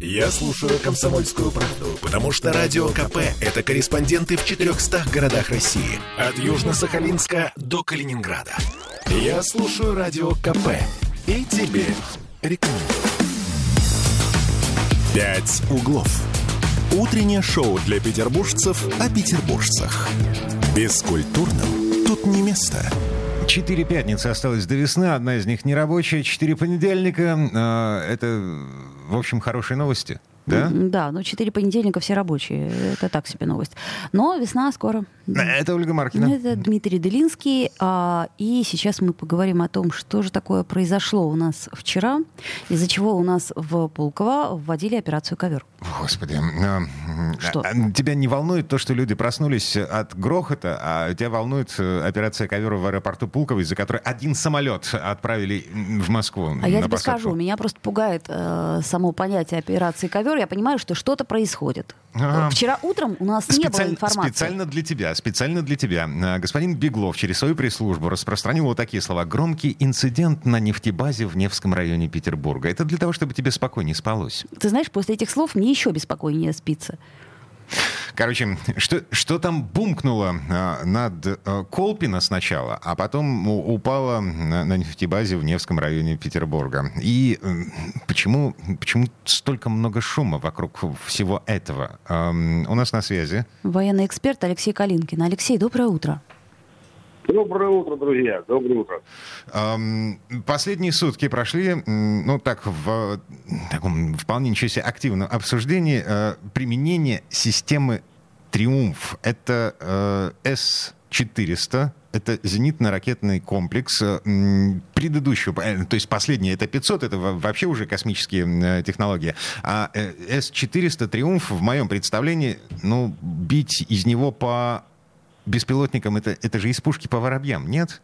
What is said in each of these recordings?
Я слушаю «Комсомольскую правду», потому что «Радио КП» — это корреспонденты в 400 городах России. От Южно-Сахалинска до Калининграда. Я слушаю «Радио КП» и тебе рекомендую. «Пять углов». Утреннее шоу для петербуржцев о петербуржцах. Бескультурным тут не место. Четыре пятницы осталось до весны, одна из них нерабочая, четыре понедельника. Э, Это, в общем, хорошие новости. Да? Да, но четыре понедельника все рабочие. Это так себе новость. Но весна скоро. Это Ольга Маркина. Это Дмитрий Делинский. а, И сейчас мы поговорим о том, что же такое произошло у нас вчера, из-за чего у нас в Пулково вводили операцию «Ковер». Господи. э, Что? а Тебя не волнует то, что люди проснулись от грохота, а тебя волнует э, операция ковера в аэропорту Пулково, из-за которой один самолет отправили в Москву А я тебе посадку. скажу, меня просто пугает э, само понятие операции «Ковер». Я понимаю, что что-то происходит. Ага. Вчера утром у нас не было информации. Специально для тебя, специально для тебя. Э, Господин Беглов через свою пресс-службу распространил вот такие слова. Громкий инцидент на нефтебазе в Невском районе Петербурга. Это для того, чтобы тебе спокойнее спалось. Ты знаешь, после этих слов мне еще беспокойнее спится. Короче, что, что там бумкнуло э, над э, Колпино сначала, а потом упало на, на нефтебазе в Невском районе Петербурга. И почему, почему столько много шума вокруг всего этого? У нас на связи Военный эксперт Алексей Калинкин. Алексей, доброе утро. Доброе утро, друзья. Доброе утро. Последние сутки прошли, ну так, в таком вполне ничего себе активном обсуждении э, применения системы «Триумф». Это э, С-400, это зенитно-ракетный комплекс э, предыдущего, э, то есть последний это 500, это во- вообще уже космические технологии. А э, С-400 «Триумф» в моем представлении, ну, бить из него по беспилотникам, это, это же из пушки по воробьям, нет?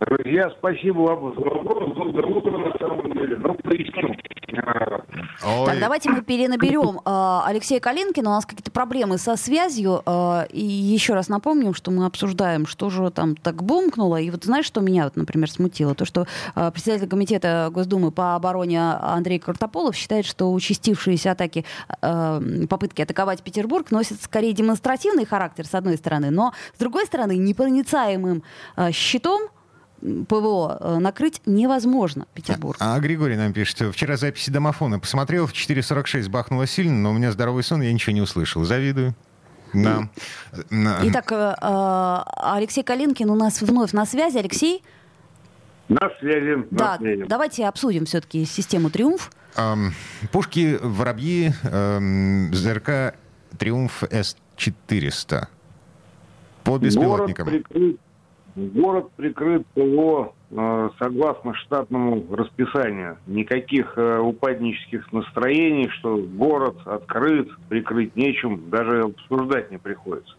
Друзья, спасибо вам за вопрос. Доброе утро, на самом деле. Ну, поясню. А, Ой. Так, давайте мы перенаберем э, Алексея Калинкина. У нас какие-то проблемы со связью. э, и еще раз напомним, что мы обсуждаем, что же там так бумкнуло. И вот знаешь, что меня, вот, например, смутило? То, что э, председатель комитета Госдумы по обороне Андрей Картополов считает, что участившиеся атаки, э, попытки атаковать Петербург носят скорее демонстративный характер, с одной стороны, но, с другой стороны, непроницаемым э, щитом ПВО э, накрыть невозможно Петербург. А Григорий нам пишет, вчера записи домофона посмотрел, в 4.46 бахнуло сильно, но у меня здоровый сон, я ничего не услышал. Завидую. Да. На- Итак, э, э, Алексей Калинкин у нас вновь на связи. Алексей, На связи. На да, связи. давайте обсудим все-таки систему «Триумф». Пушки, воробьи, ЗРК «Триумф С-400». По беспилотникам. Город прикрыт, город прикрыт ПВО э, согласно штатному расписанию. Никаких э, упаднических настроений, что город открыт, прикрыть нечем, даже обсуждать не приходится.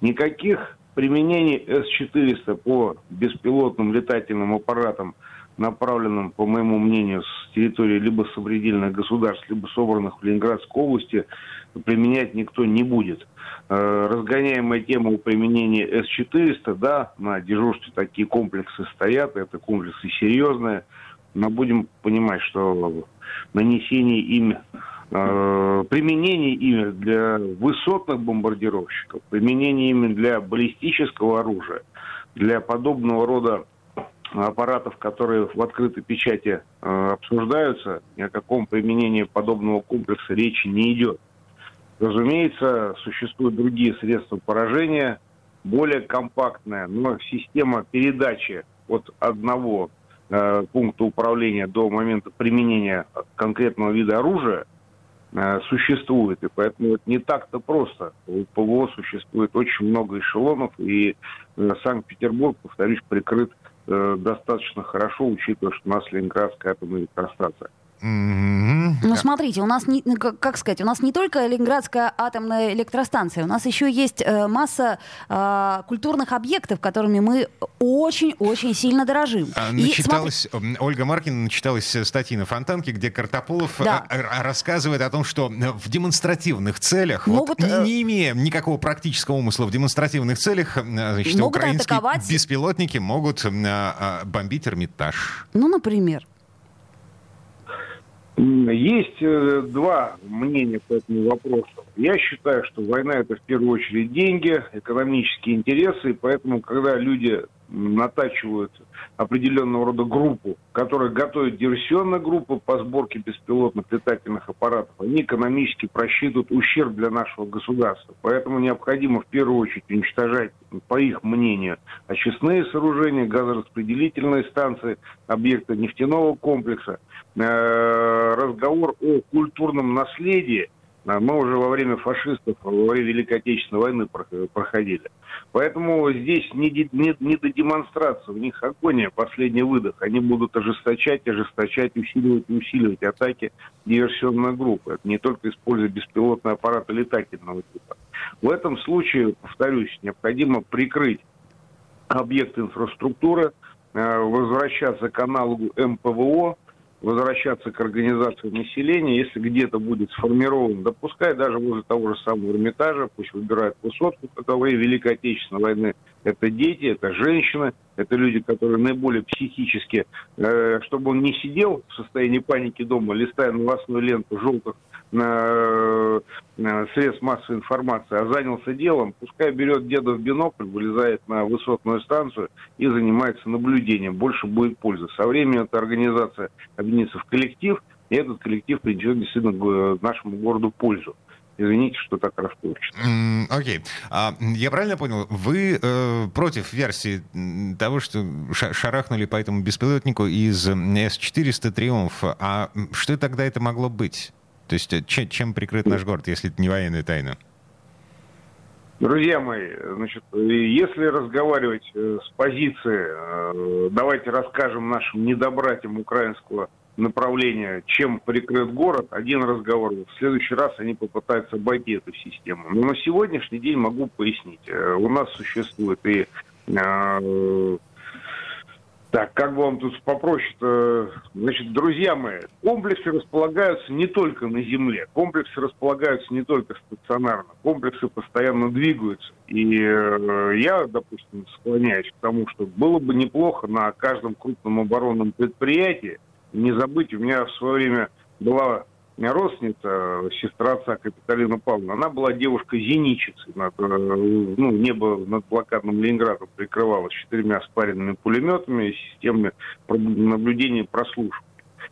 Никаких применений С-400 по беспилотным летательным аппаратам, направленным, по моему мнению, с территории либо сопредельных государств, либо собранных в Ленинградской области, применять никто не будет. Э, разгоняемая тема о применении С-400, да, на дежурстве такие комплексы стоят, это комплексы серьезные, но будем понимать, что нанесение ими, э, применение ими для высотных бомбардировщиков, применение ими для баллистического оружия, для подобного рода аппаратов, которые в открытой печати э, обсуждаются, ни о каком применении подобного комплекса речи не идет. Разумеется, существуют другие средства поражения, более компактная, но система передачи от одного э, пункта управления до момента применения конкретного вида оружия э, существует. И поэтому это не так-то просто. У ПВО существует очень много эшелонов, и э, Санкт-Петербург, повторюсь, прикрыт э, достаточно хорошо, учитывая, что у нас Ленинградская атомная электростанция. Мгм. Ну, смотрите, у нас, не, ну, как, как сказать, у нас не только Ленинградская атомная электростанция, у нас еще есть э, масса э, культурных объектов, которыми мы очень-очень сильно дорожим. А, И Начиталась, м, Ольга Маркина начиталась э, статьи на Фонтанке, где Картополов Да. э, рассказывает о том, что э, в демонстративных целях, Могут, вот, э, не имея никакого практического умысла в демонстративных целях, э, значит, Могут украинские атаковать- беспилотники могут э, э, бомбить Эрмитаж. Ну, например. Есть э, два мнения по этому вопросу. Я считаю, что война это в первую очередь деньги, экономические интересы, и поэтому, когда люди натачивают определенного рода группу, которая готовит диверсионную группу по сборке беспилотных летательных аппаратов, они экономически просчитывают ущерб для нашего государства. Поэтому необходимо в первую очередь уничтожать, по их мнению, очистные сооружения, газораспределительные станции, объекты нефтяного комплекса. Э, разговор о культурном наследии мы уже во время фашистов, во время Великой Отечественной войны проходили. Поэтому здесь не, не, не до демонстрации, у них агония, последний выдох. Они будут ожесточать, ожесточать, усиливать и усиливать атаки диверсионной группы. Это не только используя беспилотные аппараты летательного типа. В этом случае, повторюсь, необходимо прикрыть объекты инфраструктуры, э, возвращаться к аналогу МПВО, возвращаться к организации населения, если где-то будет сформирован, да даже возле того же самого Эрмитажа, пусть выбирают высотку, время Великой Отечественной войны, это дети, это женщины, это люди, которые наиболее психически, э, чтобы он не сидел в состоянии паники дома, листая новостную ленту желтых средств массовой информации, а занялся делом, пускай берет деда в бинокль, вылезает на высотную станцию и занимается наблюдением. Больше будет пользы. Со временем эта организация объединится в коллектив, и этот коллектив принесет действительно нашему городу пользу. Извините, что так расплывчато. Окей. Okay. А, я правильно понял, вы э, против версии того, что шарахнули по этому беспилотнику из С-400 «Триумф». А что тогда это могло быть? То есть э, чем, прикрыт наш город, если это не военная тайна? Друзья мои, значит, если разговаривать э, с позиции, э, давайте расскажем нашим недобратьям украинского направления, чем прикрыт город, один разговор. В следующий раз они попытаются обойти эту систему. Но на сегодняшний день могу пояснить. У нас существует и так, как бы вам тут попроще-то? Значит, друзья мои, комплексы располагаются не только на земле, комплексы располагаются не только стационарно, комплексы постоянно двигаются. И э, я, допустим, склоняюсь к тому, что было бы неплохо на каждом крупном оборонном предприятии не забыть, у меня в свое время была родственница, сестра отца Капиталина Павловна, она была девушкой-зенитчицей. Над, э, ну, небо над блокадным Ленинградом прикрывалось четырьмя спаренными пулеметами системами наблюдения и прослушивания.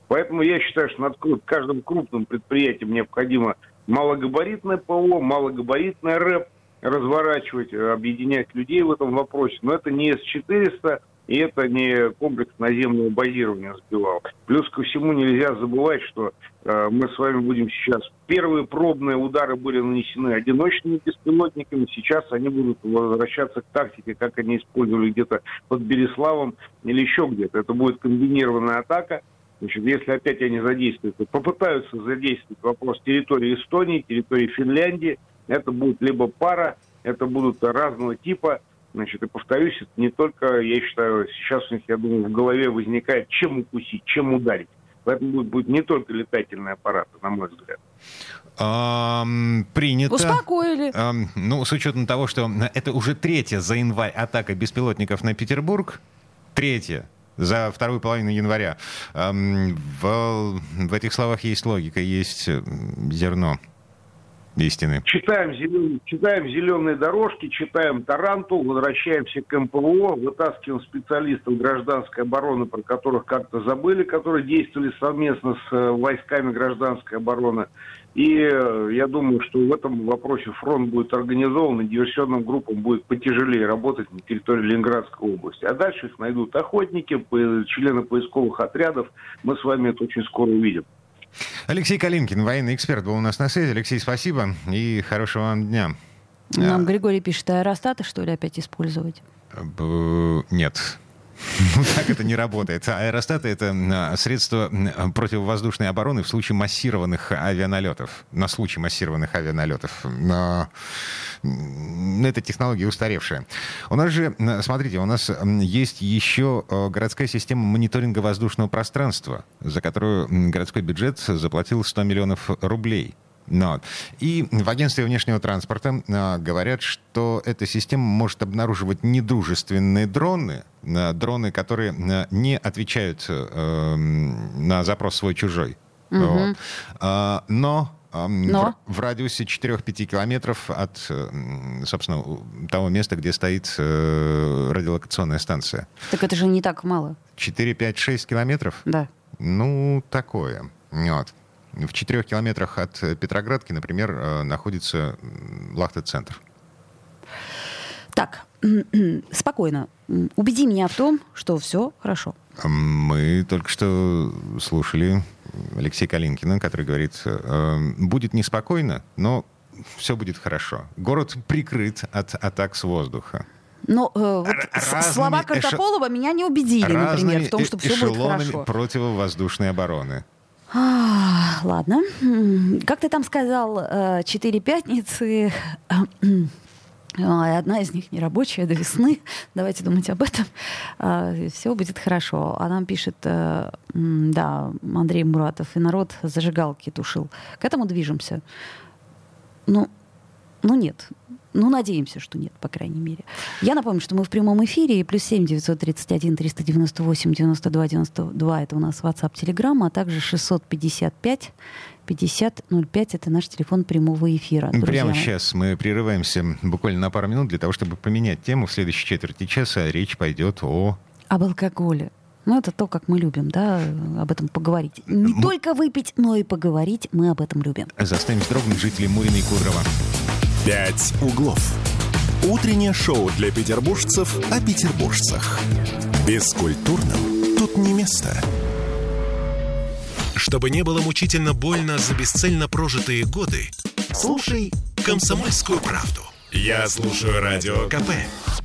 Поэтому я считаю, что над каждым крупным предприятием необходимо малогабаритное ПО, малогабаритное РЭП разворачивать, объединять людей в этом вопросе. Но это не С-400, и это не комплекс наземного базирования сбивал. Плюс ко всему нельзя забывать, что э, мы с вами будем сейчас... Первые пробные удары были нанесены одиночными беспилотниками, сейчас они будут возвращаться к тактике, как они использовали где-то под Береславом или еще где-то. Это будет комбинированная атака. Значит, если опять они задействуют, попытаются задействовать вопрос территории Эстонии, территории Финляндии. Это будет либо пара, это будут разного типа Значит, и повторюсь, это не только, я считаю, сейчас у них, я думаю, в голове возникает, чем укусить, чем ударить. Поэтому будет, будет не только летательные аппараты, на мой взгляд. Принято. Успокоили. Ну, с учетом того, что это уже третья за январь атака беспилотников на Петербург, третья за вторую половину января. В, в этих словах есть логика, есть зерно истины. Читаем, читаем зеленые дорожки, читаем Тарантул, возвращаемся к МПО, вытаскиваем специалистов гражданской обороны, про которых как-то забыли, которые действовали совместно с э, войсками гражданской обороны. И э, я думаю, что в этом вопросе фронт будет организован, и диверсионным группам будет потяжелее работать на территории Ленинградской области. А дальше их найдут охотники, члены поисковых отрядов. Мы с вами это очень скоро увидим. Алексей Калинкин, военный эксперт, был у нас на связи. Алексей, спасибо и хорошего вам дня. Нам а... Григорий пишет, аэростаты, что ли, опять использовать? Нет. Так это не работает. Аэростаты — это а, средство противовоздушной обороны в случае массированных авианалетов. На случай массированных авианалетов. Но это технология устаревшая. У нас же, смотрите, у нас есть еще э, городская система мониторинга воздушного пространства, за которую городской бюджет заплатил 100 миллионов рублей. Но. И в агентстве внешнего транспорта а, говорят, что эта система может обнаруживать недружественные дроны, а, дроны, которые а, не отвечают а, на запрос свой-чужой. Мгм. Вот. А, но ам, Но? В, в радиусе 4-5 километров от, э, собственно, того места, где стоит э, радиолокационная станция. Так это же не так мало. 4-5-6 километров? Да. Ну, такое. Вот. В 4 километрах от э, Петроградки, например, э, находится Лахта-центр. Так, спокойно. Убеди меня в том, что все хорошо. Мы только что слушали Алексея Калинкина, который говорит, э, будет неспокойно, но все будет хорошо. Город прикрыт от атак с воздуха. Но э, вот разными слова Картополова меня не убедили, например, в том, что все будет хорошо. противовоодушной обороны. А, ладно. Как ты там сказал, э, четыре пятницы, а, одна из них нерабочая до весны. Давайте думать об этом. Все будет хорошо. А нам пишет, э, да, Андрей Муратов, и народ зажигалки тушил. К этому движемся. Ну, ну нет. Ну, надеемся, что нет, по крайней мере. Я напомню, что мы в прямом эфире, и плюс 7 931 398 92 92 это у нас WhatsApp, Telegram, а также 655 50 05 это наш телефон прямого эфира. друзья Прямо сейчас мы прерываемся буквально на пару минут для того, чтобы поменять тему. В следующей четверти часа речь пойдет о... Об алкоголе. Ну, это то, как мы любим, да, об этом поговорить. Не М- только выпить, но и поговорить мы об этом любим. Заставим вздрогнуть жителей Мурина и Кудрова. «Пять углов». Утреннее шоу для петербуржцев о петербуржцах. Бескультурным тут не место. Чтобы не было мучительно больно за бесцельно прожитые годы, слушай «Комсомольскую правду». Я слушаю Радио КП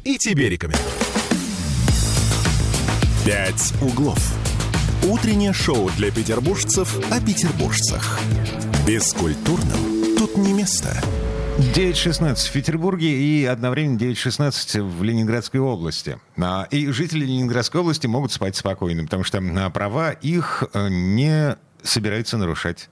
и тебе рекомендую. «Пять углов». Утреннее шоу для петербуржцев о петербуржцах. Бескультурным тут не место. 9.16 в Петербурге и одновременно 9.16 в Ленинградской области. А, И жители Ленинградской области могут спать спокойно, потому что а, права их э, не собираются нарушать.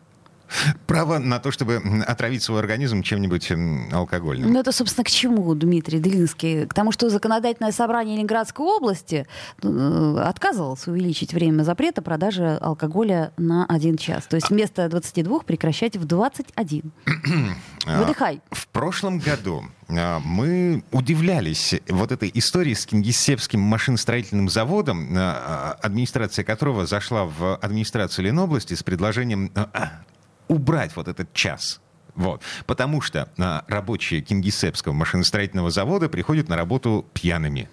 Право на то, чтобы отравить свой организм чем-нибудь алкогольным. Ну, это, собственно, к чему, Дмитрий Делинский? К тому, что законодательное собрание Ленинградской области э, отказывалось увеличить время запрета продажи алкоголя на один час. То есть вместо 22 прекращать в 21. А, Выдыхай. В прошлом году а, мы удивлялись вот этой истории с Кингисеппским машиностроительным заводом, а, а, администрация которого зашла в администрацию Ленобласти с предложением а, а, убрать вот этот час. Вот. Потому что а, рабочие Кингисеппского машиностроительного завода приходят на работу пьяными.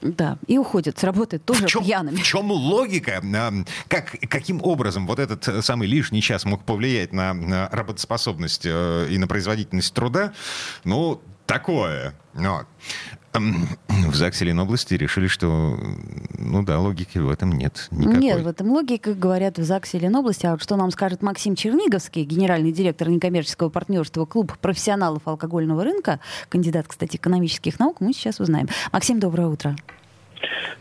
Да, и уходят с работы тоже в чем, пьяными. В чем логика? А, Как, каким образом вот этот э, самый лишний час мог повлиять на, на работоспособность э, и на производительность труда? Ну, такое. Вот. Эм, В ЗАГСе Ленобласти решили, что, ну да, логики в этом нет никакой. Нет, в этом логика, говорят в ЗАГСе Ленобласти. А вот что нам скажет Максим Черниговский, генеральный директор некоммерческого партнерства Клуб профессионалов алкогольного рынка, кандидат, кстати, экономических наук, мы сейчас узнаем. Максим, доброе утро.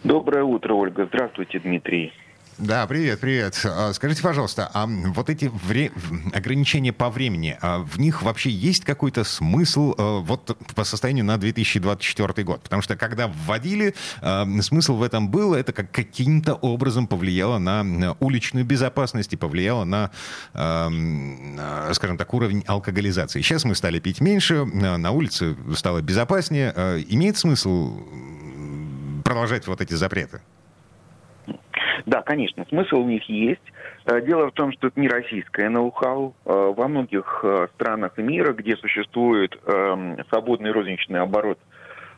Доброе утро, Ольга. Здравствуйте, Дмитрий. Да, привет, привет. А, Скажите, пожалуйста, а вот эти вре- ограничения по времени, а в них вообще есть какой-то смысл э, вот по состоянию на 2024 год? Потому что когда вводили, э, смысл в этом был, это как каким-то образом повлияло на уличную безопасность и повлияло на, эм, э, скажем так, уровень алкоголизации. Сейчас мы стали пить меньше, э, на улице стало безопаснее. Имеет смысл продолжать вот эти запреты? Да, конечно, смысл у них есть. Э, Дело в том, что это не российское ноу-хау. Э, Во многих э, странах мира, где существует эм, свободный розничный оборот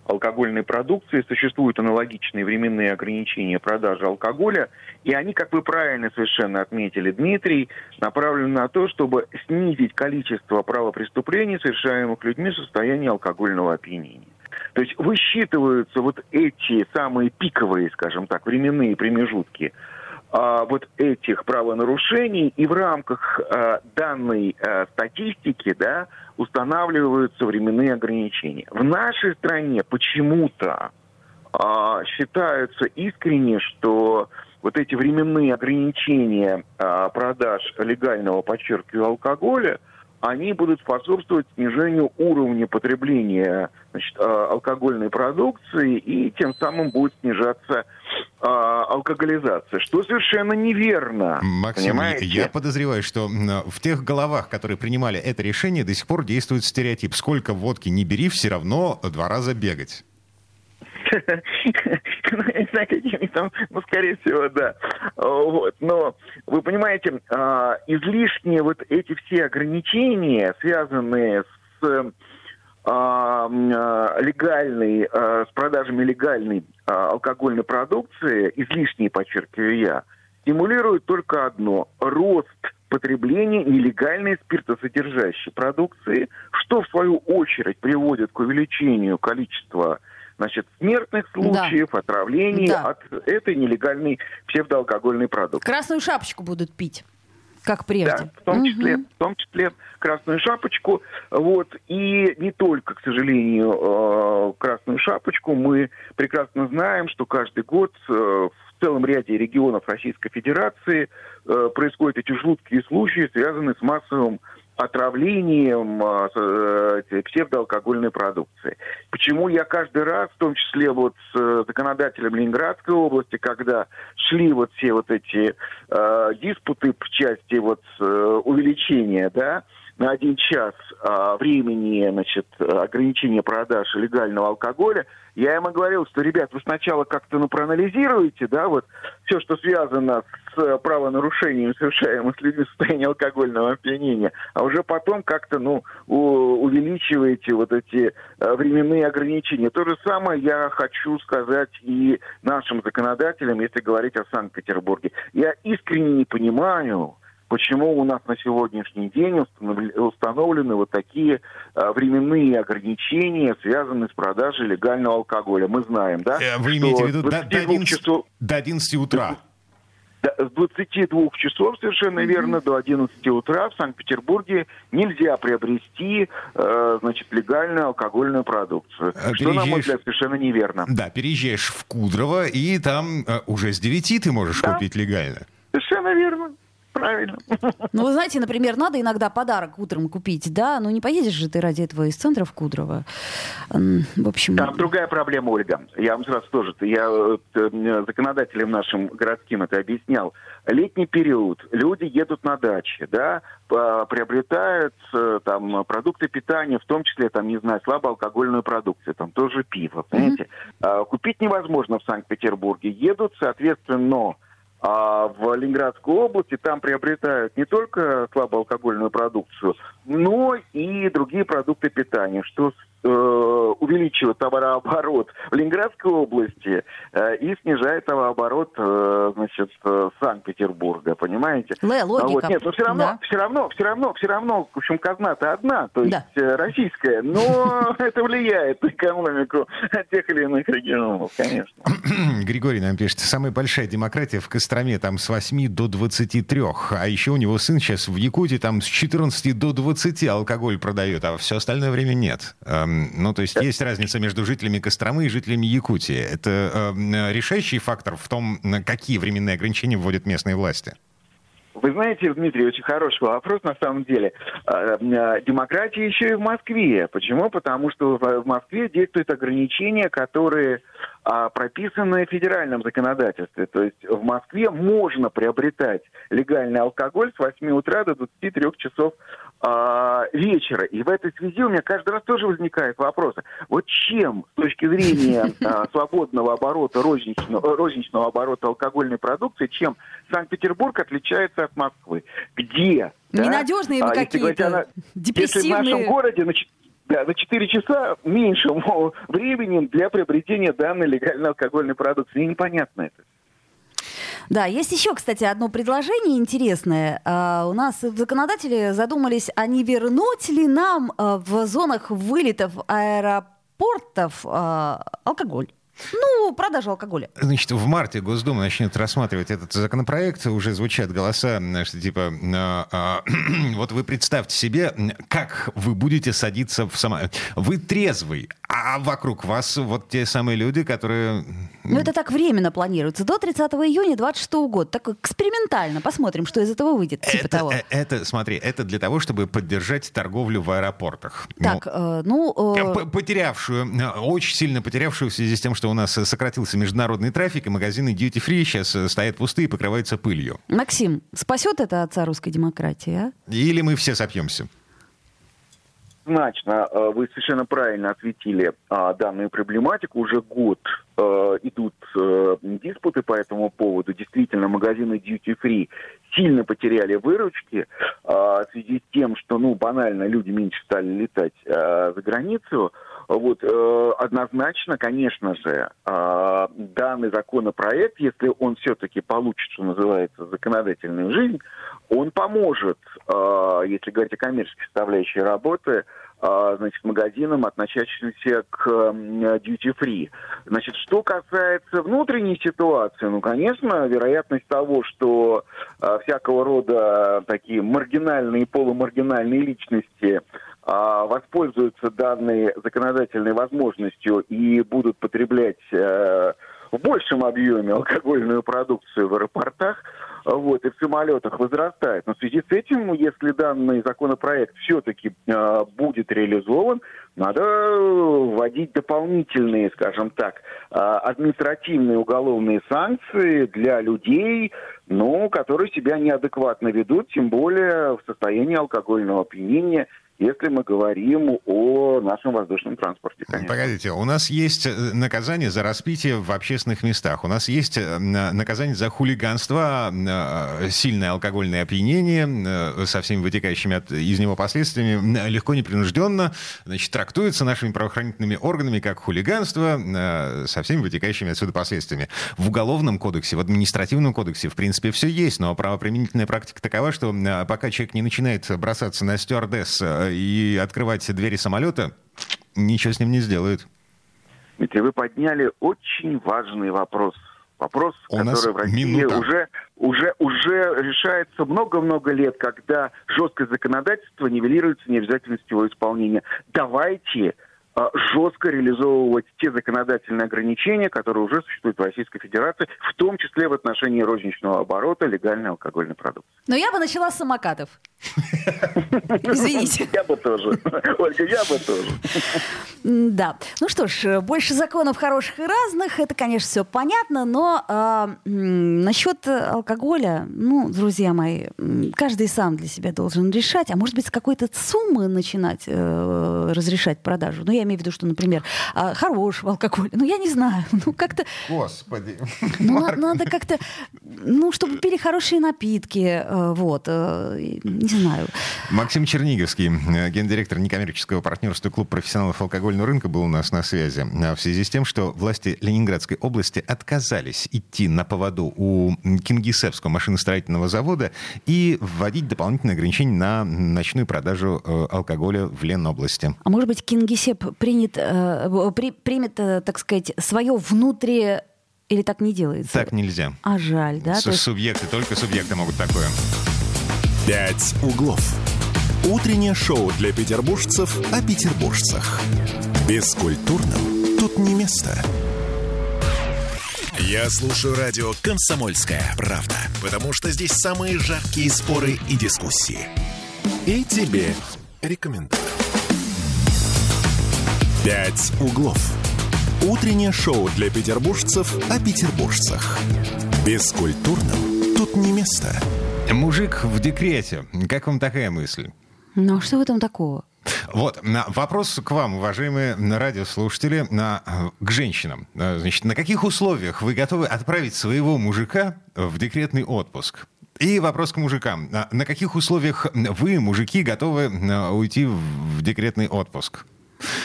алкогольной продукции, существуют аналогичные временные ограничения продажи алкоголя, и они, как вы правильно совершенно отметили, Дмитрий, направлены на то, чтобы снизить количество правопреступлений, совершаемых людьми в состоянии алкогольного опьянения. То есть высчитываются вот эти самые пиковые, скажем так, временные промежутки а, вот этих правонарушений, и в рамках а, данной а, статистики да, устанавливаются временные ограничения. В нашей стране почему-то а, считаются искренне, что вот эти временные ограничения а, продаж легального, подчеркиваю, алкоголя, они будут способствовать снижению уровня потребления значит, а, алкогольной продукции и тем самым будет снижаться а, алкоголизация, что совершенно неверно. Максим, понимаете? я подозреваю, что в тех головах, которые принимали это решение, до сих пор действует стереотип. Сколько водки не бери, все равно два раза бегать. знаю, какими там, ну, скорее всего, да. Вот. Но вы понимаете, а, излишние вот эти все ограничения, связанные с а, а, легальной, с продажами легальной алкогольной продукции, излишние, подчеркиваю я, стимулируют только одно – рост потребления нелегальной спиртосодержащей продукции, что в свою очередь приводит к увеличению количества значит, смертных случаев, да. отравлений да. от этой нелегальной псевдоалкогольной продукции. Красную шапочку будут пить как прежде. Да, в том числе, угу. в том числе красную шапочку. Вот. И не только, к сожалению, э, красную шапочку. Мы прекрасно знаем, что каждый год э, в целом ряде регионов Российской Федерации э, происходят эти жуткие случаи, связанные с массовым отравлением э, псевдоалкогольной продукции. Почему я каждый раз, в том числе вот с э, законодателем Ленинградской области, когда шли вот все вот эти э, диспуты в части вот э, увеличения, да, на один час а, времени, значит, ограничения продаж легального алкоголя, я ему говорил, что, ребят, вы сначала как-то, ну, проанализируете, да, вот все, что связано с правонарушением, совершаемым с людьми в состоянии алкогольного опьянения, а уже потом как-то, ну, увеличиваете вот эти а, временные ограничения. То же самое я хочу сказать и нашим законодателям, если говорить о Санкт-Петербурге. Я искренне не понимаю, почему у нас на сегодняшний день установлены вот такие а, временные ограничения, связанные с продажей легального алкоголя. Мы знаем, да? Э, вы имеете в виду до, до, 11, часов... до 11 утра? С 22 часов, совершенно верно, до 11 утра в Санкт-Петербурге нельзя приобрести, э, значит, легальную алкогольную продукцию. А что, на мой взгляд, совершенно неверно. Да, переезжаешь в Кудрово, и там э, уже с 9 ты можешь да. купить легально. Совершенно верно правильно. Ну, вы знаете, например, надо иногда подарок утром купить, да? Ну, не поедешь же ты ради этого из центра в Кудрово. В общем... Там другая проблема, Ольга. Я вам сразу тоже, я э, законодателям нашим городским это объяснял. Летний период, люди едут на дачи, да, приобретают э, там продукты питания, в том числе, там, не знаю, слабоалкогольную продукцию, там тоже пиво, понимаете. Mm-hmm. Купить невозможно в Санкт-Петербурге. Едут, соответственно, а в Ленинградской области там приобретают не только слабоалкогольную продукцию, но и другие продукты питания, что увеличивает товарооборот в Ленинградской области э, и снижает товарооборот э, значит, Санкт-Петербурга, понимаете? Л, логика. А вот, нет, но все равно, да. все равно, все равно, все равно, в общем, казна-то одна, то есть да. российская, но это влияет на экономику тех или иных регионов, конечно. Григорий нам пишет, самая большая демократия в Костроме там с 8 до 23, а еще у него сын сейчас в Якутии там с 14 до 20 алкоголь продает, а все остальное время нет. Эм, ну, то есть есть разница между жителями Костромы и жителями Якутии. Это э, решающий фактор в том, какие временные ограничения вводят местные власти? Вы знаете, Дмитрий, очень хороший вопрос на самом деле. А, а, демократия еще и в Москве. Почему? Потому что в Москве действуют ограничения, которые а, прописаны в федеральном законодательстве. То есть в Москве можно приобретать легальный алкоголь с 8 утра до 23 часов вечера. И в этой связи у меня каждый раз тоже возникает вопрос. Вот чем с точки зрения а, свободного оборота, розничного, розничного оборота алкогольной продукции, чем Санкт-Петербург отличается от Москвы? Где? Ненадежные да? какие-то, депрессивные... Если в нашем городе да, за 4 часа меньше времени для приобретения данной легальной алкогольной продукции. Непонятно это. Да, есть еще, кстати, одно предложение интересное. А, у нас законодатели задумались, а не вернуть ли нам а, в зонах вылетов аэропортов а, алкоголь? Ну, продажа алкоголя. Значит, в марте Госдума начнет рассматривать этот законопроект. Уже звучат голоса, что типа, а, а, вот вы представьте себе, как вы будете садиться в самолет. Вы трезвый, а вокруг вас вот те самые люди, которые Ну, это так временно планируется. До 30 июня 26 года. Так экспериментально. Посмотрим, что из этого выйдет. Типа это, того. э, Это, смотри, это для того, чтобы поддержать торговлю в аэропортах. Так, э, ну... Ну, э, п- потерявшую, э, очень сильно потерявшую в связи с тем, что у нас э, сократился международный трафик, и магазины duty free сейчас э, стоят пустые и покрываются пылью. Максим, спасет это отца русской демократии, а? Или мы все сопьемся? Однозначно, э, вы совершенно правильно осветили а, данную проблематику. Уже год э, идут э, диспуты по этому поводу. Действительно, магазины duty free сильно потеряли выручки а, в связи с тем, что, ну, банально люди меньше стали летать а, за границу. Вот, однозначно, конечно же, э, данный законопроект, если он все-таки получит, что называется, законодательную жизнь, он поможет, если говорить о коммерческой составляющей работы, значит, магазинам, относящимся к э, duty free. Значит, что касается внутренней ситуации, ну, конечно, вероятность того, что э, всякого рода такие маргинальные и полумаргинальные личности а, воспользуются данной законодательной возможностью и будут потреблять э, в большем объеме алкогольную продукцию в аэропортах, вот, и в самолетах возрастает. Но в связи с этим, если данный законопроект все-таки э, будет реализован, надо вводить дополнительные, скажем так, э, административные уголовные санкции для людей, ну, которые себя неадекватно ведут, тем более в состоянии алкогольного опьянения если мы говорим о нашем воздушном транспорте, конечно. Погодите, у нас есть э, наказание за распитие в общественных местах. У нас есть э, наказание за хулиганство, э, сильное алкогольное опьянение со всеми вытекающими от, из него последствиями, легко непринужденно, значит, трактуется нашими правоохранительными органами как хулиганство со всеми вытекающими отсюда последствиями. В Уголовном кодексе, в Административном кодексе, в принципе, все есть, но правоприменительная практика такова, что пока человек не начинает бросаться на стюардесс и открывать двери самолета, ничего с ним не сделают. Дмитрий, вы подняли очень важный вопрос. Вопрос, У который в России минута. уже, уже, уже решается много-много лет, когда жесткое законодательство нивелируется необязательностью его исполнения. Давайте жестко реализовывать те законодательные ограничения, которые уже существуют в Российской Федерации, в том числе в отношении розничного оборота легальной алкогольной продукции. Но я бы начала с самокатов. Извините. Я бы тоже. Ольга, я бы тоже. Да. Ну что ж, больше законов хороших и разных, это, конечно, все понятно, но а, насчет алкоголя, ну, друзья мои, каждый сам для себя должен решать, а может быть, с какой-то суммы начинать э, разрешать продажу. Ну, я имею в виду, что, например, а, хорошего алкоголя. Ну, я не знаю, ну, как-то... Господи. Ну, на- надо как-то, ну, чтобы пили хорошие напитки, э, вот, э, не знаю. Максим Черниговский, э, гендиректор некоммерческого партнерства «Клуб профессионалов алкогольного рынка» был у нас на связи. В связи с тем, что власти Ленинградской области отказались идти на поводу у Кингисеппского машиностроительного завода и вводить дополнительные ограничения на ночную продажу алкоголя в Ленобласти. А может быть, Кингисепп принят, э, при- примет, э, так сказать, свое внутри... Или так не делается? Так нельзя. А жаль, да? С- То есть- Субъекты, только субъекты могут такое. «Пять углов». Утреннее шоу для петербуржцев о петербуржцах. Бескультурным тут не место. Я слушаю радио «Комсомольская правда», потому что здесь самые жаркие споры и дискуссии. И тебе рекомендую. «Пять углов». Утреннее шоу для петербуржцев о петербуржцах. Бескультурным тут не место. Мужик в декрете. Как вам такая мысль? Ну, а что в этом такого? Вот, на вопрос к вам, уважаемые радиослушатели, на, э, к женщинам. Э, Значит, на каких условиях вы готовы отправить своего мужика в декретный отпуск? И вопрос к мужикам. На на каких условиях вы, мужики, готовы э, уйти в декретный отпуск?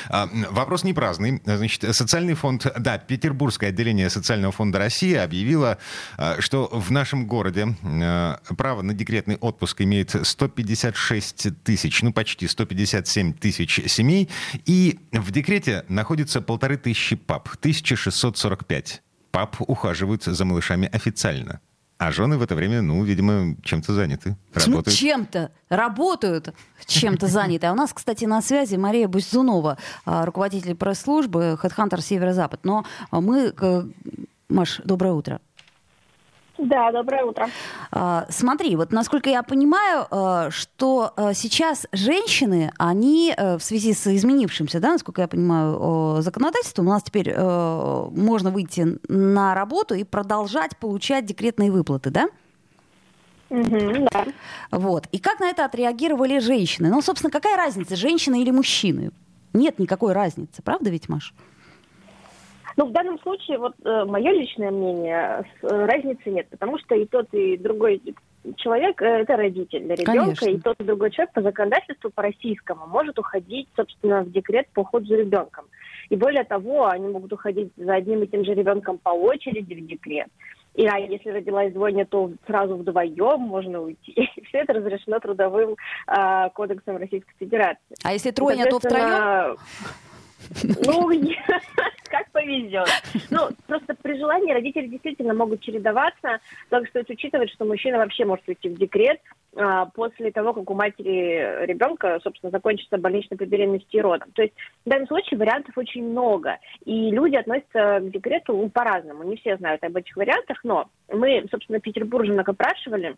А, Вопрос не праздный. Значит, социальный фонд, да, Петербургское отделение социального фонда России объявило, а, что в нашем городе э, право на декретный отпуск имеет 156 тысяч, ну почти 157 тысяч семей, и в декрете находится полторы тысячи пап, 1645. Пап ухаживают за малышами официально. А жены в это время, ну, видимо, чем-то заняты. Работают. чем-то работают, чем-то заняты. А у нас, кстати, на связи Мария Бузунова, а, руководитель пресс-службы HeadHunter Северо-Запад. Но мы, к- Маш, доброе утро. Да, доброе утро. А, смотри, вот насколько я понимаю, а, что а, сейчас женщины, они в связи с изменившимся, да, насколько я понимаю, законодательством, у нас теперь можно выйти на работу и продолжать получать декретные выплаты, да? Угу, да. Вот. И как на это отреагировали женщины? Ну, собственно, какая разница, женщины или мужчины? Нет никакой разницы, правда ведь, Маш? Ну, в данном случае, вот э, мое личное мнение, э, разницы нет, потому что и тот, и другой человек э, это родитель для ребенка, Конечно. и тот и другой человек по законодательству, по российскому, может уходить, собственно, в декрет по уходу за ребенком. И более того, они могут уходить за одним и тем же ребенком по очереди в декрет. И а если родилась двойня, то сразу вдвоем можно уйти. Все это разрешено трудовым э, кодексом Российской Федерации. А если тройня, то втроем? Ну, как повезет. Ну, просто при желании родители действительно могут чередоваться, только стоит учитывать, что мужчина вообще может уйти в декрет а, после того, как у матери ребенка, собственно, закончится больничная по беременности и родом. То есть в данном случае вариантов очень много, и люди относятся к декрету по-разному. Не все знают об этих вариантах, но мы, собственно, петербурженок опрашивали,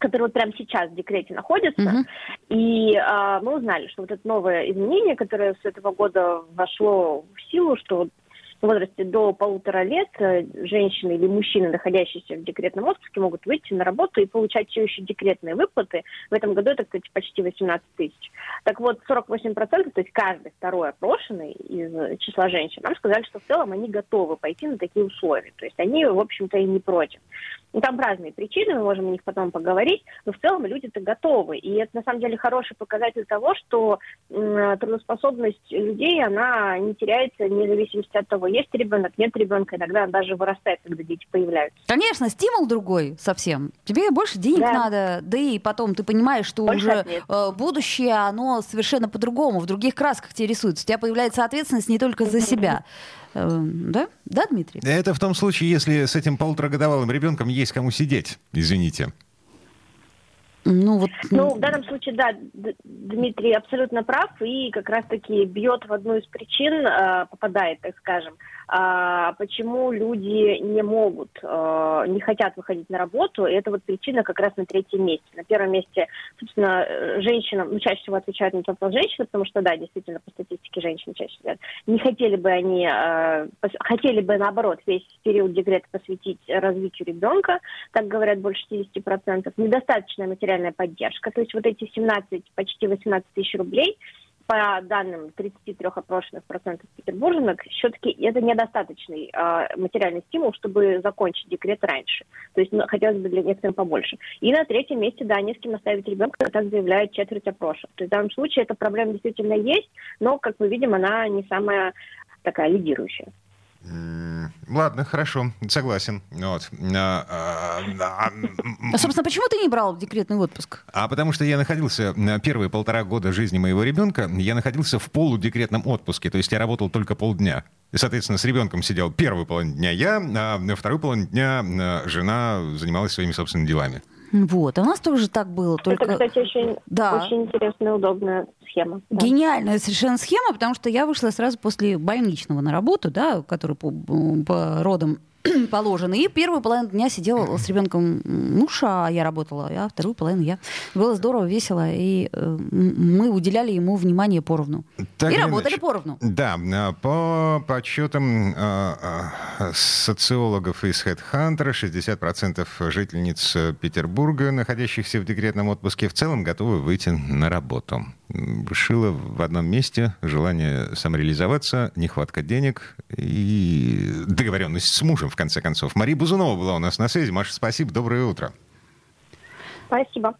который вот прямо сейчас в декрете находится. Uh-huh. И а, мы узнали, что вот это новое изменение, которое с этого года вошло в силу, что в возрасте до полутора лет э, женщины или мужчины, находящиеся в декретном отпуске, могут выйти на работу и получать все еще декретные выплаты. В этом году это, кстати, почти 18 тысяч. Так вот, 48%, то есть каждый второй опрошенный из числа женщин, нам сказали, что в целом они готовы пойти на такие условия. То есть они, в общем-то, и не против. Ну, там разные причины, мы можем о них потом поговорить, но в целом люди-то готовы. И это, на самом деле, хороший показатель того, что м, трудоспособность людей, она не теряется вне зависимости от того, есть ребенок, нет ребенка, иногда он даже вырастает, когда дети появляются. Конечно, стимул другой совсем. Тебе больше денег да. надо, да и потом ты понимаешь, что больше уже э, будущее, оно совершенно по-другому, в других красках тебе рисуется. У тебя появляется ответственность не только за себя. Э, да? Да, Дмитрий? Это в том случае, если с этим полуторагодовалым ребенком есть кому сидеть, извините. Ну, вот... ну, в данном случае, да, Дмитрий абсолютно прав и как раз-таки бьет в одну из причин, э, попадает, так скажем, а, почему люди не могут, а, не хотят выходить на работу. И это вот причина как раз на третьем месте. На первом месте, собственно, женщинам, ну, чаще всего отвечают на вопрос женщины, потому что, да, действительно, по статистике женщины чаще всего не хотели бы они, а, хотели бы, наоборот, весь период декрета посвятить развитию ребенка, так говорят больше 60%. Недостаточная материальная поддержка, то есть вот эти 17, почти 18 тысяч рублей – по данным 33 опрошенных процентов петербурженок, все-таки это недостаточный э, материальный стимул, чтобы закончить декрет раньше. То есть ну, хотелось бы для некоторых побольше. И на третьем месте, да, не с кем оставить ребенка, так заявляет четверть опрошенных. То есть в данном случае эта проблема действительно есть, но, как мы видим, она не самая такая лидирующая. Ладно, хорошо, согласен. Вот. А, а, а, а, собственно, почему ты не брал декретный отпуск? А потому что я находился первые полтора года жизни моего ребенка, я находился в полудекретном отпуске, то есть я работал только полдня. И, соответственно, с ребенком сидел первую половину дня я, а вторую половину дня жена занималась своими собственными делами. Вот, а у нас тоже так было. Только... Это, кстати, очень, да. очень интересная, удобная схема. Да. Гениальная совершенно схема, потому что я вышла сразу после больничного на работу, да, который по, по родам положено. И первую половину дня сидела с ребенком муж, а я работала, а вторую половину я. Было здорово, весело, и э, мы уделяли ему внимание поровну. Так и работали иначе. поровну. Да, а, по подсчетам э, социологов из HeadHunter, 60% жительниц Петербурга, находящихся в декретном отпуске, в целом готовы выйти на работу. Шило в одном месте, желание самореализоваться, нехватка денег и договоренность с мужем в конце концов. Мария Бузунова была у нас на связи. Маша, спасибо, доброе утро. Спасибо.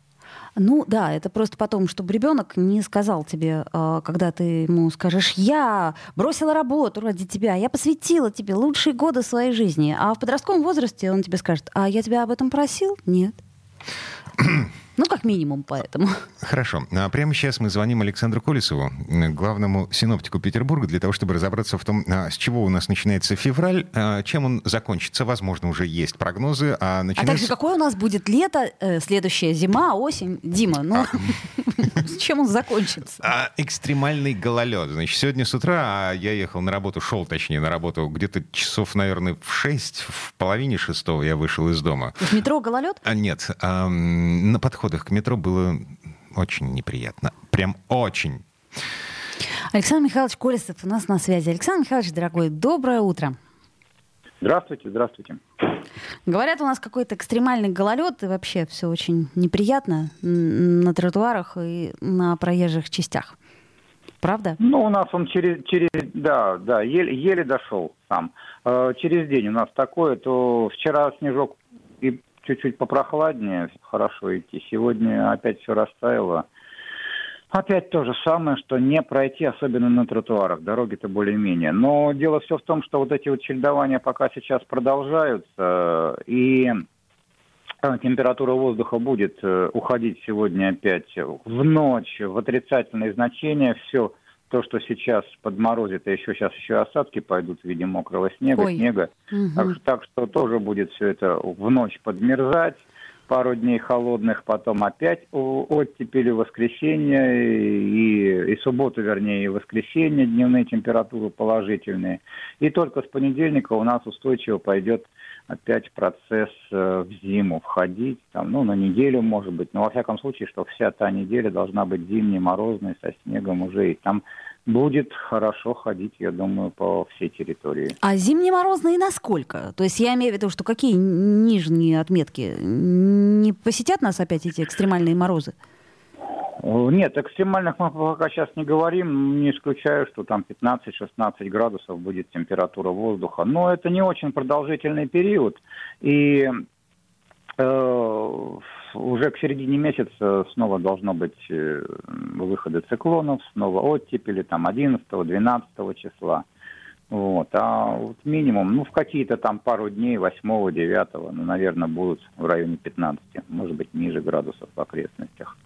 Ну да, это просто потом, чтобы ребенок не сказал тебе, а, когда ты ему скажешь, я бросила работу ради тебя, я посвятила тебе лучшие годы своей жизни, а в подростковом возрасте он тебе скажет, а я тебя об этом просил? Нет. Ну, как минимум, поэтому. Хорошо. А прямо сейчас мы звоним Александру Колесову, главному синоптику Петербурга, для того, чтобы разобраться в том, а, с чего у нас начинается февраль, а, чем он закончится. Возможно, уже есть прогнозы. А, начинается... а также какое у нас будет лето, э, следующая зима, осень. Дима, ну, с чем он закончится? А, экстремальный гололед. Значит, сегодня с утра я ехал на работу, шел, точнее, на работу где-то часов, наверное, в 6, в половине шестого я вышел из дома. В метро гололед? А, нет. А, на подходах к метро было очень неприятно. Прям очень. Александр Михайлович Колесов у нас на связи. Александр Михайлович, дорогой, доброе утро. Здравствуйте, здравствуйте. Говорят, у нас какой-то экстремальный гололед, и вообще все очень неприятно на тротуарах и на проезжих частях. Правда? Ну, у нас он через, через да, да, еле, еле дошел сам. Э, через день у нас такое, то вчера снежок и чуть-чуть попрохладнее, хорошо идти. Сегодня опять все растаяло. Опять то же самое, что не пройти, особенно на тротуарах. Дороги-то более-менее. Но дело все в том, что вот эти вот чередования пока сейчас продолжаются, и э, температура воздуха будет э, уходить сегодня опять в ночь в отрицательные значения. Все то, что сейчас подморозит, а еще сейчас еще осадки пойдут в виде мокрого снега, Ой. снега. Угу. Так, так что тоже будет все это в ночь подмерзать пару дней холодных, потом опять оттепели воскресенье и, и субботу, вернее, и воскресенье дневные температуры положительные. И только с понедельника у нас устойчиво пойдет опять процесс э, в зиму входить, там, ну, на неделю, может быть, но во всяком случае, что вся та неделя должна быть зимней, морозной, со снегом уже, и там будет хорошо ходить, я думаю, по всей территории. А зимние морозные насколько? То есть я имею в виду, что какие нижние отметки? Не посетят нас опять эти экстремальные морозы? Нет, экстремальных мы пока сейчас не говорим. Не исключаю, что там 15-16 градусов будет температура воздуха. Но это не очень продолжительный период. И э, уже к середине месяца снова должно быть э, выходы циклонов, снова оттепели, там 11-12 числа. Вот. А вот минимум, ну, в какие-то там пару дней, 8-9, ну, наверное, будут в районе 15, может быть, ниже градусов в окрестностях.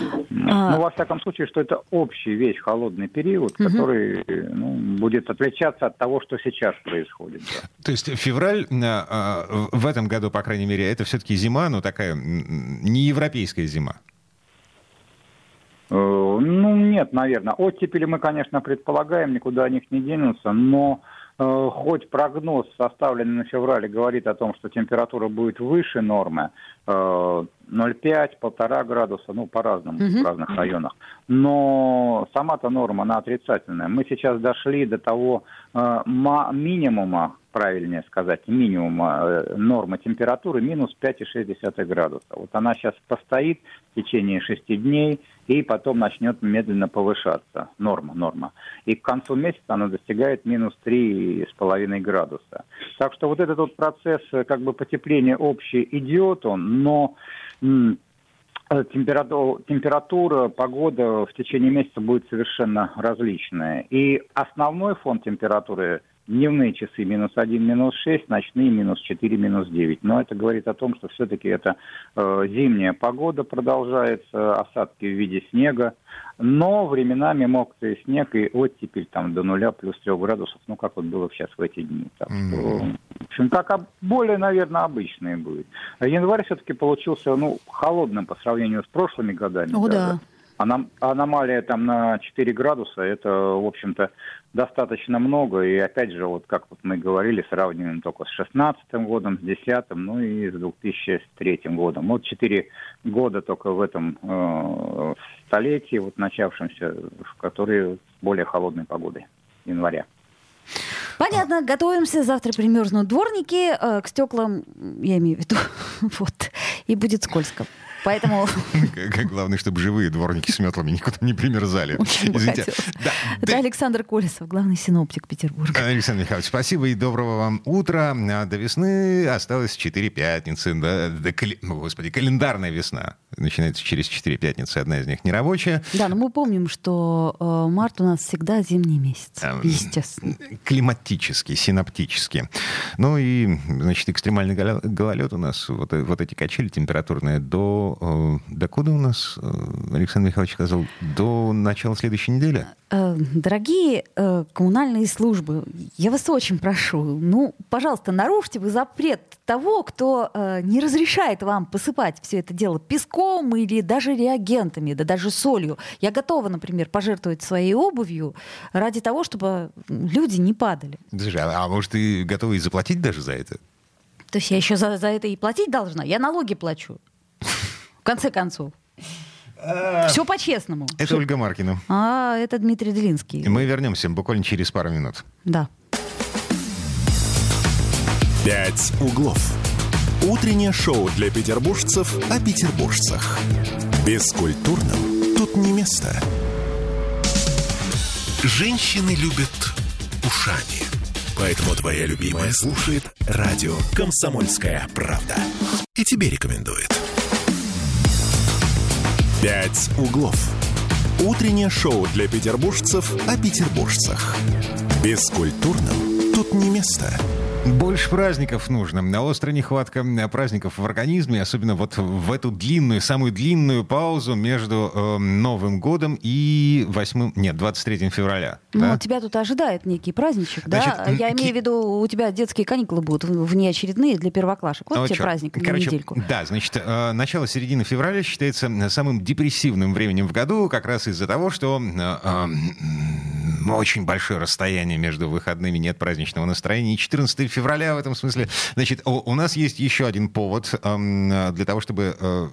А... Ну, во всяком случае, что это общий весь холодный период, угу. который ну, будет отличаться от того, что сейчас происходит. Да. То есть февраль а, а, в этом году, по крайней мере, это все-таки зима, но такая не европейская зима. Э, ну, нет, наверное. Оттепели мы, конечно, предполагаем, никуда о них не денутся, но Э, хоть прогноз, составленный на феврале, говорит о том, что температура будет выше нормы, 0,5-1,5 э, градуса, ну, по-разному, угу. в разных районах. Но сама-то норма, она отрицательная. Мы сейчас дошли до того э, минимума, правильнее сказать, минимума э, нормы температуры минус 5,6 градуса. Вот она сейчас постоит в течение 6 дней, и потом начнет медленно повышаться. Норма, норма. И к концу месяца она достигает минус 3,5 градуса. Так что вот этот вот процесс э, как бы потепления общий идет он, но э, температура, температура, погода в течение месяца будет совершенно различная. И основной фон температуры Дневные часы минус 1, минус 6, ночные минус 4, минус 9. Но это говорит о том, что все-таки это э, зимняя погода продолжается, осадки в виде снега, но временами мокрый снег и оттепель там до нуля плюс 3 градусов, ну как вот было сейчас в эти дни. Так что, в общем, как более, наверное, обычные будет. Январь все-таки получился ну, холодным по сравнению с прошлыми годами. О, да. Аном, аномалия там на 4 градуса, это, в общем-то, достаточно много. И опять же, вот как вот мы говорили, сравниваем только с 16 годом, с 10 ну и с 2003 годом. Вот 4 года только в этом э, столетии, вот начавшемся, которые с более холодной погодой января. Понятно, готовимся. Завтра примерзнут дворники э, к стеклам, я имею в виду, вот, и будет скользко. Поэтому... Главное, чтобы живые дворники с метлами никуда не примерзали. Извините. Это Александр Колесов, главный синоптик Петербурга. Александр Михайлович, спасибо и доброго вам утра. А до весны осталось 4 пятницы. Господи, календарная весна. Начинается через 4 пятницы, одна из них нерабочая. Да, но мы помним, что э, март у нас всегда зимний месяц, естественно. Климатический, синаптический. Ну и, значит, экстремальный гололед у нас, вот, вот эти качели температурные до до... До куда у нас, Александр Михайлович сказал? До начала следующей недели? Дорогие коммунальные службы, я вас очень прошу, ну, пожалуйста, нарушьте вы запрет того, кто не разрешает вам посыпать все это дело песком или даже реагентами, да даже солью. Я готова, например, пожертвовать своей обувью ради того, чтобы люди не падали. Слушай, а, а может, ты готова и заплатить даже за это? То есть я еще за, за это и платить должна? Я налоги плачу. В конце концов. Все по-честному. Это Ольга Маркина. А, это Дмитрий Делинский. Мы вернемся буквально через пару минут. Да. «Пять углов». Утреннее шоу для петербуржцев о петербуржцах. Бескультурным тут не место. Женщины любят ушами. Поэтому твоя любимая слушает радио «Комсомольская правда». И тебе рекомендует. «Пять углов». Утреннее шоу для петербуржцев о петербуржцах. Бескультурным тут не место. Больше праздников нужно. Острая нехватка праздников в организме, особенно вот в эту длинную, самую длинную паузу между э, Новым годом и 8... Нет, 23 февраля. Ну, да? тебя тут ожидает некий праздничек, Значит, да? Я имею в виду, у тебя детские каникулы будут внеочередные для первоклашек. Вот Ну, тебе чё, праздник на короче, недельку. Да, значит, э, начало середины февраля считается самым депрессивным временем в году, как раз из-за того, что э, э, очень большое расстояние между выходными, нет праздничного настроения. И 14 февраля в этом смысле. Значит, у, нас есть еще один повод эм, для того, чтобы... э,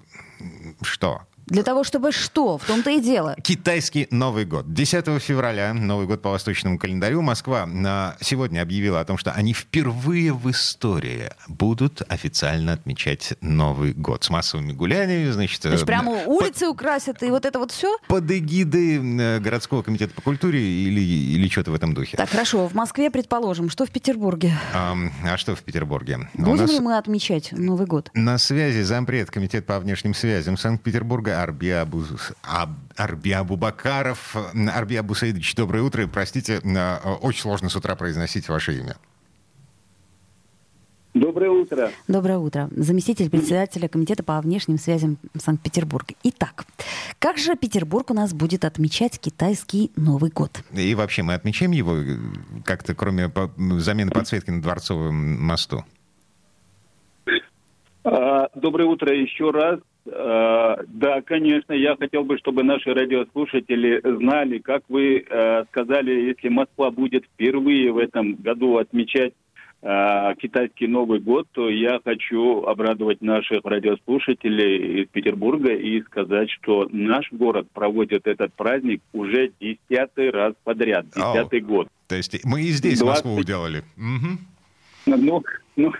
что? Для того, чтобы что? В том-то и дело. Китайский Новый год. 10 февраля, Новый год по восточному календарю, Москва на сегодня объявила о том, что они впервые в истории будут официально отмечать Новый год с массовыми гуляниями, значит... То есть э, прямо под- улицы украсят, и вот это вот все? Под эгидой э, городского комитета по культуре или, или что-то в этом духе. Так, хорошо. В Москве, предположим, что в Петербурге? Ам, а что в Петербурге? У Будем нас ли мы отмечать Новый год? на связи зампред Комитет по внешним связям Санкт-Петербурга Арби, Абу... Аб- Арби Абубакаров. Арби Абусаидович, доброе утро. Простите, э, очень сложно с утра произносить ваше имя. Доброе утро. Доброе утро. Заместитель председателя Комитета по внешним связям Санкт-Петербурга. Итак, как же Петербург у нас будет отмечать китайский Новый год? И вообще мы отмечаем его как-то, кроме замены подсветки на Дворцовом мосту? А, Доброе утро еще раз. А, Да, конечно, я хотел бы, чтобы наши радиослушатели знали, как вы э, сказали, если Москва будет впервые в этом году отмечать а, китайский Новый год, то я хочу обрадовать наших радиослушателей из Петербурга и сказать, что наш город проводит этот праздник уже десятый раз подряд, десятый год. То есть мы и здесь 20. Москву уделали. Мгм. Ну, ну,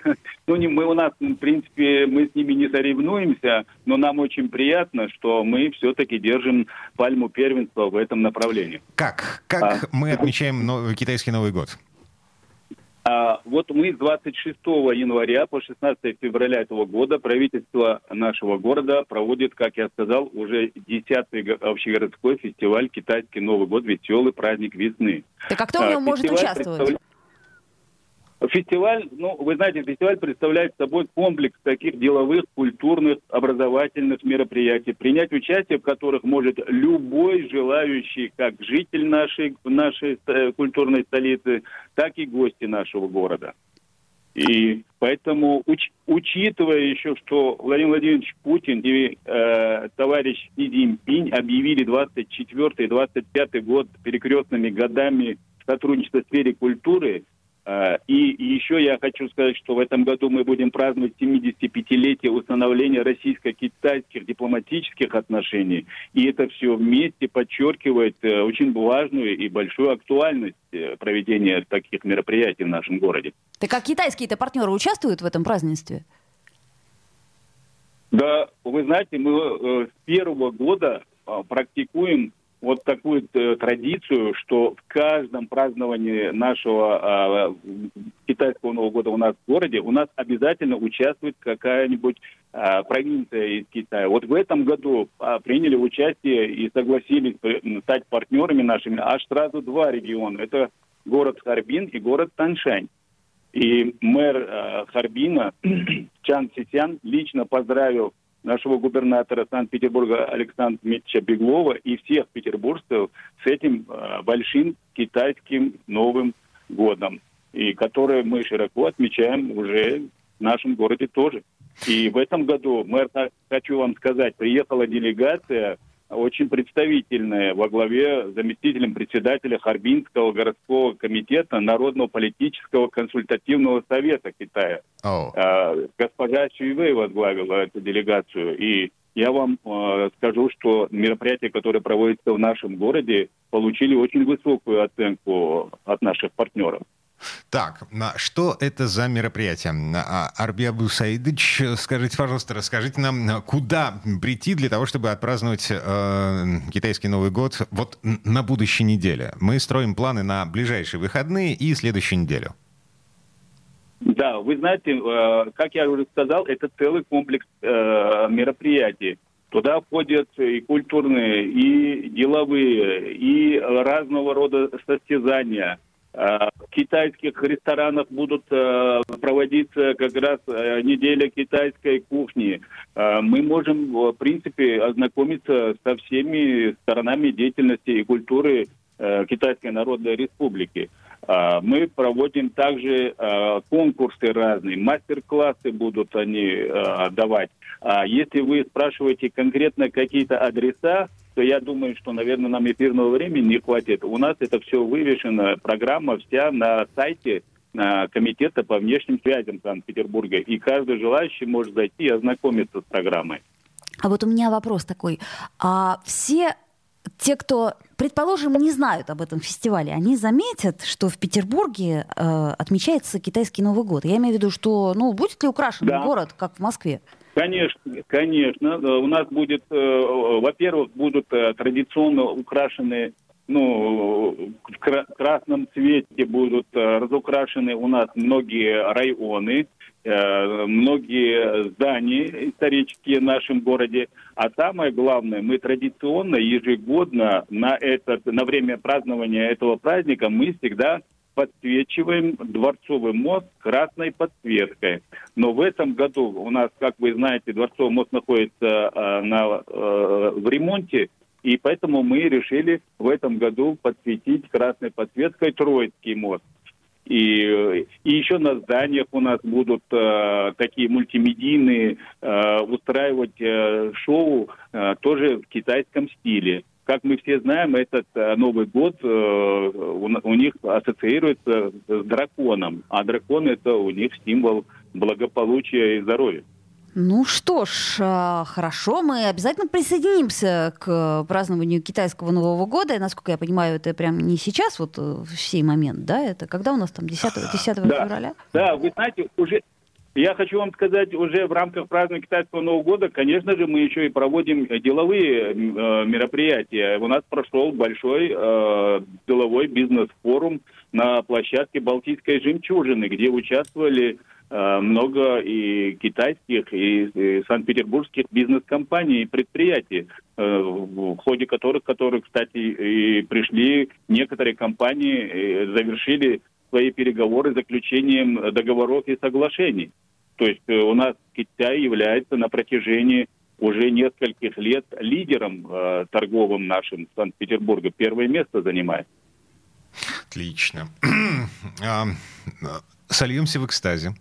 ну не, мы у нас, в принципе, мы с ними не соревнуемся, но нам очень приятно, что мы все-таки держим пальму первенства в этом направлении. Как? Как А. мы отмечаем но- китайский Новый год? А вот мы с 26 января по 16 февраля этого года правительство нашего города проводит, как я сказал, уже 10-й го- общегородской фестиваль «Китайский Новый год. Веселый праздник весны». Так а кто в А, нем может фестиваль участвовать? представля- Фестиваль, ну, вы знаете, фестиваль представляет собой комплекс таких деловых, культурных, образовательных мероприятий, принять участие в которых может любой желающий, как житель нашей, нашей э, культурной столицы, так и гости нашего города. И поэтому, уч- учитывая еще, что Владимир Владимирович Путин и э, товарищ Си Цзиньпинь объявили 24 и 25 год перекрестными годами сотрудничества в сфере культуры, и, и еще я хочу сказать, что в этом году мы будем праздновать 75-летие установления российско-китайских дипломатических отношений. И это все вместе подчеркивает э, очень важную и большую актуальность э, проведения таких мероприятий в нашем городе. Так как китайские-то партнеры участвуют в этом празднестве? Да, вы знаете, мы э, с первого года э, практикуем вот такую э, традицию, что в каждом праздновании нашего э, китайского Нового года у нас в городе у нас обязательно участвует какая-нибудь э, провинция из Китая. Вот в этом году э, приняли участие и согласились э, стать партнерами нашими аж сразу два региона. Это город Харбин и город Таншань. И мэр э, Харбина Чан Сисян лично поздравил нашего губернатора Санкт-Петербурга Александра Дмитриевича Беглова и всех петербуржцев с этим э, большим китайским Новым годом, и который мы широко отмечаем уже в нашем городе тоже. И в этом году, мэр, хочу вам сказать, приехала делегация очень представительная во главе заместителем председателя Харбинского городского комитета Народного политического консультативного совета Китая. Oh. А, госпожа Чуевей возглавила эту делегацию. И я вам э, скажу, что мероприятия, которые проводятся в нашем городе, получили очень высокую оценку от наших партнеров. Так, что это за мероприятие? А, Арби Абу Саидыч, скажите, пожалуйста, расскажите нам, куда прийти для того, чтобы отпраздновать э, китайский Новый год вот на будущей неделе? Мы строим планы на ближайшие выходные и следующую неделю. Да, вы знаете, э, как я уже сказал, это целый комплекс э, мероприятий. Туда входят и культурные, и деловые, и разного рода состязания – Э, в китайских ресторанах будут э, проводиться как раз э, неделя китайской кухни. Мы можем, в принципе, ознакомиться со всеми сторонами деятельности и культуры Китайской Народной Республики. Мы проводим также конкурсы разные, мастер-классы будут они давать. Если вы спрашиваете конкретно какие-то адреса, то я думаю, что, наверное, нам эфирного времени не хватит. У нас это все вывешено, программа вся на сайте Комитета по внешним связям Санкт-Петербурга. И каждый желающий может зайти и ознакомиться с программой. А вот у меня вопрос такой. А все те, кто, предположим, не знают об этом фестивале, они заметят, что в Петербурге э, отмечается китайский Новый год. Я имею в виду, что, ну, будет ли украшен да. город, как в Москве? Конечно, конечно. Э, у нас будет, э, во-первых, будут э, традиционно украшены ну, в красном цвете будут разукрашены у нас многие районы, многие здания исторические в нашем городе. А самое главное, мы традиционно ежегодно на, этот, на время празднования этого праздника мы всегда подсвечиваем Дворцовый мост красной подсветкой. Но в этом году у нас, как вы знаете, Дворцовый мост находится э, на, э, в ремонте, и поэтому мы решили в этом году подсветить красной подсветкой Троицкий мост. И, и еще на зданиях у нас будут э, такие мультимедийные э, устраивать э, шоу э, тоже в китайском стиле. Как мы все знаем, этот э, Новый год э, у них ассоциируется с драконом, а дракон это у них символ благополучия и здоровья. Ну что ж, а, хорошо, мы обязательно присоединимся к празднованию китайского Нового года. И, насколько я понимаю, это прям не сейчас, вот э, в сей момент, да? Это когда у нас там 10, 10 да. февраля? Да, вы знаете, уже я хочу вам сказать, уже в рамках празднования китайского Нового года, конечно же, мы еще и проводим деловые э, мероприятия. У нас прошел большой э, деловой бизнес-форум на площадке Балтийской жемчужины, где участвовали э, много и китайских, и, и санкт-петербургских бизнес-компаний и предприятий, э, в ходе которых, которых, кстати, и пришли некоторые компании, завершили свои переговоры заключением договоров и соглашений. То есть э, у нас Китай является на протяжении уже нескольких лет лидером э, торговым нашим Санкт-Петербурга. Первое место занимает. Отлично. А, сольемся в экстазе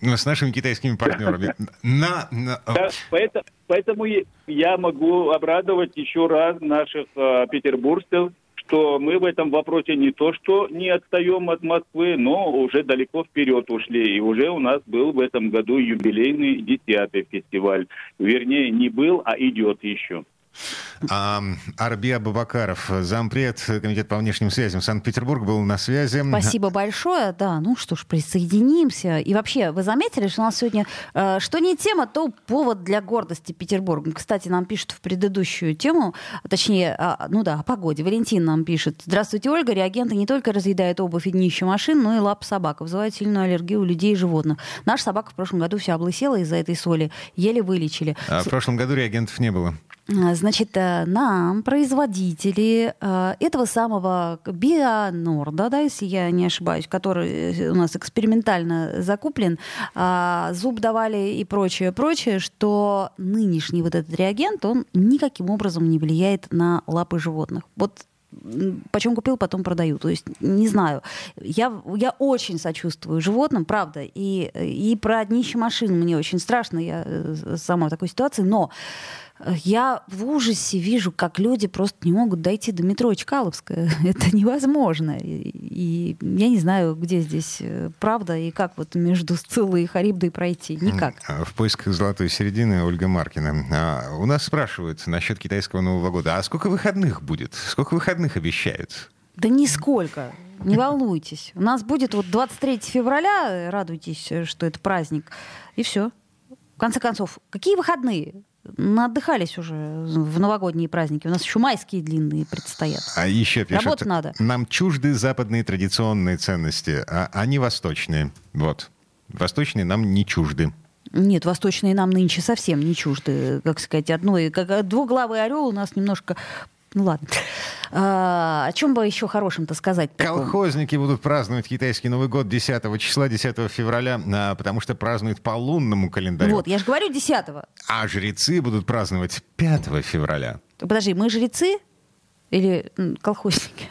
с нашими китайскими партнерами. На, на... Да, поэтому, поэтому я могу обрадовать еще раз наших э, петербуржцев что мы в этом вопросе не то что не отстаем от Москвы, но уже далеко вперед ушли. И уже у нас был в этом году юбилейный десятый фестиваль. Вернее, не был, а идет еще. А, Арби Абабакаров, зампред Комитета по внешним связям Санкт-Петербург, был на связи. Спасибо большое. Да, ну что ж, присоединимся. И вообще, вы заметили, что у нас сегодня э, что не тема, то повод для гордости Петербурга. Кстати, нам пишут в предыдущую тему, точнее, э, ну да, о погоде. Валентин нам пишет. Здравствуйте, Ольга. Реагенты не только разъедают обувь и днище машин, но и лап собак. Вызывают сильную аллергию у людей и животных. Наша собака в прошлом году вся облысела из-за этой соли. Еле вылечили. А в прошлом году реагентов не было. Значит, э, нам производители э, этого самого Бионорда, да, если я не ошибаюсь, который у нас экспериментально закуплен, а, зуб давали и прочее, прочее, что нынешний вот этот реагент, он никаким образом не влияет на лапы животных. Вот почем купил, потом продаю. То есть, не знаю. Я, я очень сочувствую животным, правда. И, и про днище машин мне очень страшно. Я э, сама в такой ситуации. Но я в ужасе вижу, как люди просто не могут дойти до метро Чкаловская. Это невозможно. И, и я не знаю, где здесь э, правда и как вот между Сциллой и Харибдой пройти. Никак. А в поисках золотой середины Ольга Маркина. А, у нас спрашивают насчет китайского Нового года. А сколько выходных будет? Сколько выходных обещают? Да нисколько. Не волнуйтесь. У нас будет вот 23 февраля, радуйтесь, что это праздник, и все. В конце концов, какие выходные? Отдыхались уже в новогодние праздники. У нас еще майские длинные предстоят. А еще пишут, Работать надо. нам чужды западные традиционные ценности, а они восточные. Вот. Восточные нам не чужды. Нет, восточные нам нынче совсем не чужды. Как сказать, одной, как двуглавый орел у нас немножко ну ладно. А, о чем бы еще хорошем-то сказать? Колхозники будут праздновать китайский Новый год 10 числа, 10 февраля, а, потому что празднуют по лунному календарю. Вот, я же говорю 10 А жрецы будут праздновать 5 февраля. Подожди, мы жрецы или колхозники?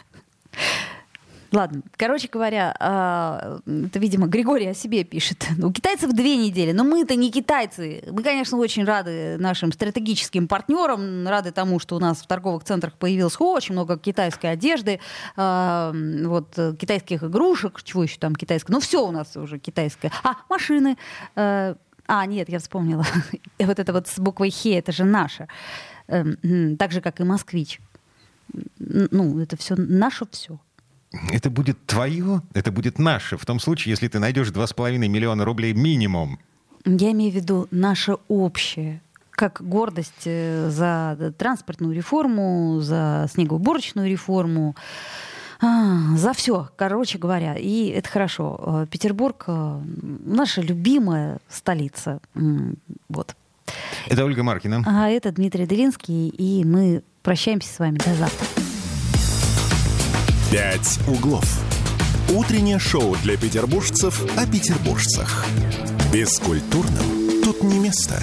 Ладно, короче говоря, а, это, видимо, Григорий о себе пишет. У китайцев две недели, но мы-то не китайцы. Мы, конечно, очень рады нашим стратегическим партнерам, рады тому, что у нас в торговых центрах появилось очень много китайской одежды, а, вот, китайских игрушек, чего еще там китайское. Ну, все у нас уже китайское. А, машины. А, а нет, я вспомнила. вот это вот с буквой «Хе», это же наше. Эм, так же, как и «Москвич». Ну, это все наше все это будет твое, это будет наше, в том случае, если ты найдешь 2,5 миллиона рублей минимум. Я имею в виду наше общее, как гордость э, за транспортную реформу, за снегоуборочную реформу, а, за все, короче говоря. И это хорошо. Э, Петербург э, наша любимая столица. Вот. Это Ольга Маркина. А это Дмитрий Делинский, и мы прощаемся с вами до завтра. «Пять углов». Утреннее шоу для петербуржцев о петербуржцах. Бескультурным тут не место.